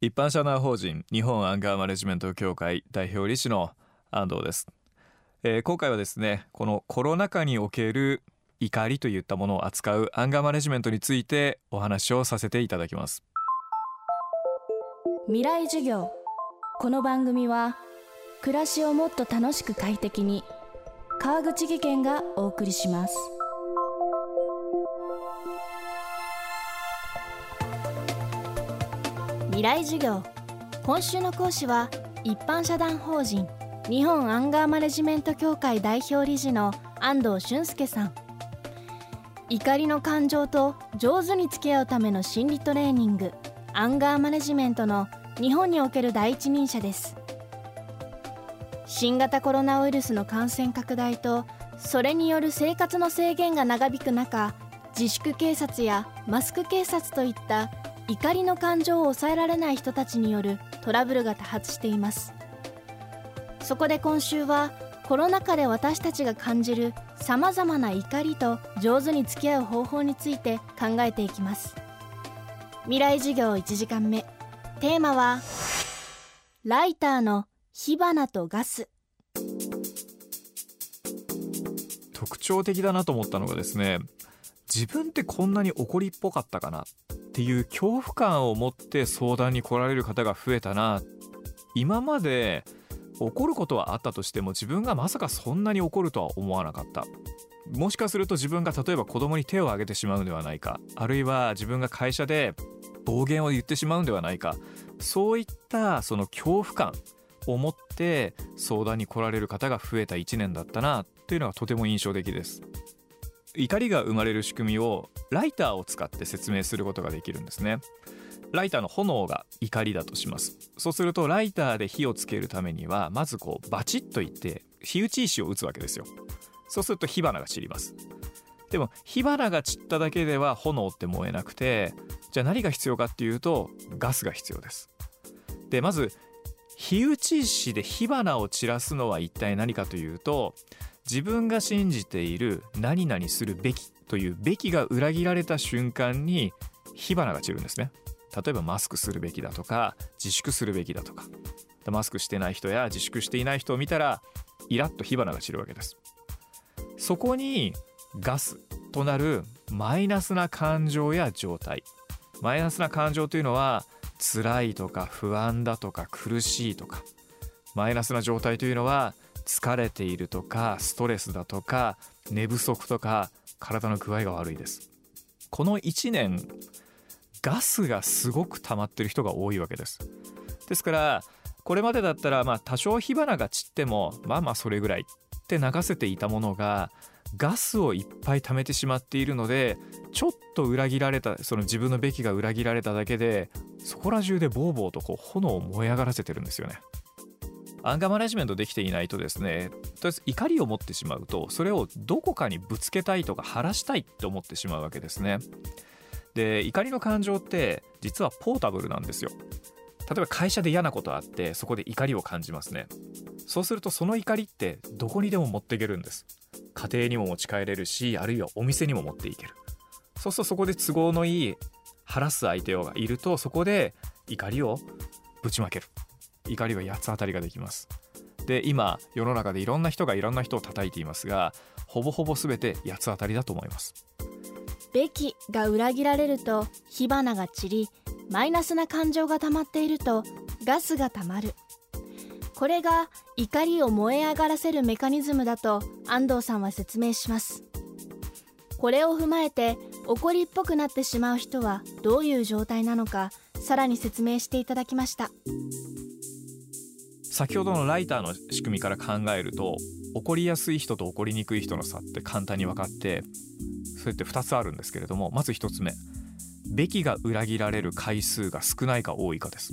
一般社団法人日本アンガーマネジメント協会代表理事の安藤です、えー、今回はですねこのコロナ禍における怒りといったものを扱うアンガーマネジメントについてお話をさせていただきます。未来授業。この番組は暮らしをもっと楽しく快適に川口義賢がお送りします。未来授業今週の講師は一般社団法人日本アンガーマネジメント協会代表理事の安藤俊介さん。怒りの感情と上手に付き合うための心理トレーニングアンガーマネジメントの日本における第一人者です。新型コロナウイルスの感染拡大とそれによる生活の制限が長引く中自粛警察やマスク警察といった怒りの感情を抑えられない人たちによるトラブルが多発しています。そこで今週はコロナ禍で私たちが感じるさまざまな怒りと上手に付き合う方法について考えていきます。未来授業1時間目。テーマはライターの火花とガス。特徴的だなと思ったのがですね自分ってこんなに怒りっぽかったかな。っていう恐怖感を持って相談に来られる方が増えたな。今まで怒ることはあったとしても自分がまさかそんなに怒るとは思わなかった。もしかすると自分が例えば子供に手を挙げてしまうのではないか。あるいは自分が会社で暴言を言ってしまうんではないか。そういったその恐怖感を持って相談に来られる方が増えた1年だったな。というのがとても印象的です。怒りが生まれる仕組みをライターを使って説明することができるんですね。ライターの炎が怒りだとします。そうするとライターで火をつけるためにはまずこうバチッといって火打ち石を打つわけですよ。そうすると火花が散ります。でも火花が散っただけでは炎って燃えなくてじゃあ何が必要かっていうとガスが必要です。でまず火打ち石で火花を散らすのは一体何かというと自分が信じている何々するべきというべきが裏切られた瞬間に火花が散るんですね。例えばマスクするべきだとか自粛するべきだとか。マスクしてない人や自粛していない人を見たらイラッと火花が散るわけです。そこにガスとなるマイナスな感情や状態。マイナスな感情というのは辛いとか不安だとか苦しいとか。マイナスな状態というのは疲れているとかストレスだとか寝不足とか体の具合が悪いです。この1年ガスがすごく溜まってる人が多いわけです。ですからこれまでだったらまあ多少火花が散ってもまあまあそれぐらいって流せていたものがガスをいっぱい溜めてしまっているのでちょっと裏切られたその自分のべきが裏切られただけでそこら中でボーボーとこう炎を燃え上がらせてるんですよね。アンガーマネジメントできていないとですねとりあえず怒りを持ってしまうとそれをどこかにぶつけたいとか晴らしたいって思ってしまうわけですね。で怒りの感情って実はポータブルなんですよ。例えば会社で嫌なことあってそこで怒りを感じますね。そうするとその怒りってどこにでも持っていけるんです。家庭にも持ち帰れるしあるいはお店にも持っていける。そうするとそこで都合のいい晴らす相手がいるとそこで怒りをぶちまける。怒りは八つ当たりができます。で今世の中でいろんな人がいろんな人を叩いていますがほぼほぼ全て八つ当たりだと思います。べきが裏切られると火花が散りマイナスな感情が溜まっているとガスが溜まる。これが怒りを燃え上がらせるメカニズムだと安藤さんは説明します。これを踏まえて怒りっぽくなってしまう人はどういう状態なのかさらに説明していただきました。先ほどのライターの仕組みから考えると怒りやすい人と怒りにくい人の差って簡単に分かってそれって2つあるんですけれどもまず1つ目。べきが裏切られる回数が少ないか多いかです。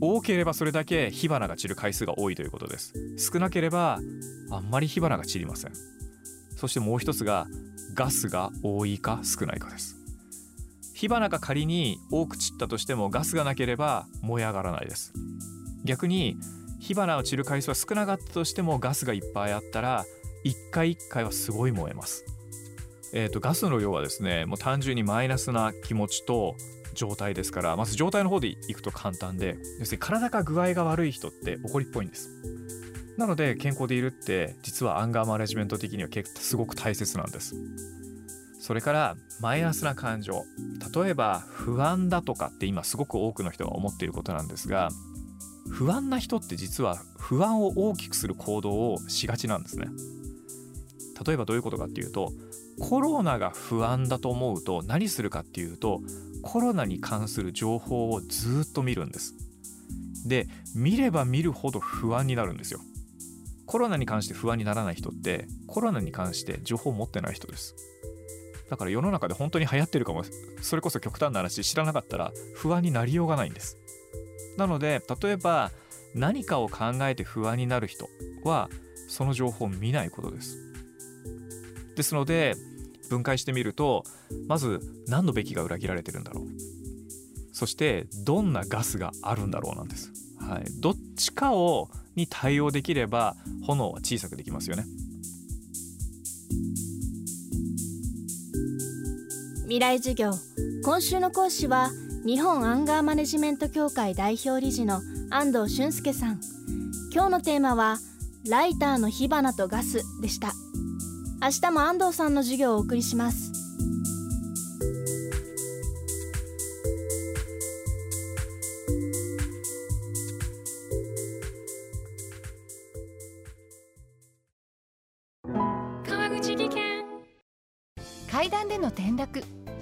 多ければそれだけ火花が散る回数が多いということです。少なければあんまり火花が散りません。そしてもう一つがガスが多いか少ないかです。火花が仮に多く散ったとしてもガスがなければ燃え上がらないです。逆に火花を散る回数は少なかったとしてもガスがいっぱいあったら一回一回はすごい燃えます。えー、とガスの量はですねもう単純にマイナスな気持ちと状態ですからまず状態の方でいくと簡単で要するに体が具合が悪い人って怒りっぽいんです。なので健康でいるって実はアンガーマネジメント的には結構すごく大切なんです。それからマイナスな感情。例えば不安だとかって今すごく多くの人が思っていることなんですが不安な人って実は不安を大きくする行動をしがちなんですね。例えばどういうことかっていうとコロナが不安だと思うと何するかっていうとコロナに関する情報をずっと見るんです。で見れば見るほど不安になるんですよ。コロナに関して不安にならない人ってコロナに関して情報を持ってない人です。だから世の中で本当に流行ってるかもそれこそ極端な話知らなかったら不安になりようがないんです。なので例えば何かを考えて不安になる人はその情報を見ないことです。ですので分解してみるとまず何のべきが裏切られてるんだろう。そしてどんなガスがあるんだろうなんです、はい、どっちかをに対応できれば炎は小さくできますよね。未来授業。今週の講師は日本アンガーマネジメント協会代表理事の安藤俊介さん。今日のテーマはライターの火花とガスでした。明日も安藤さんの授業をお送りします。川口技研。階段での転落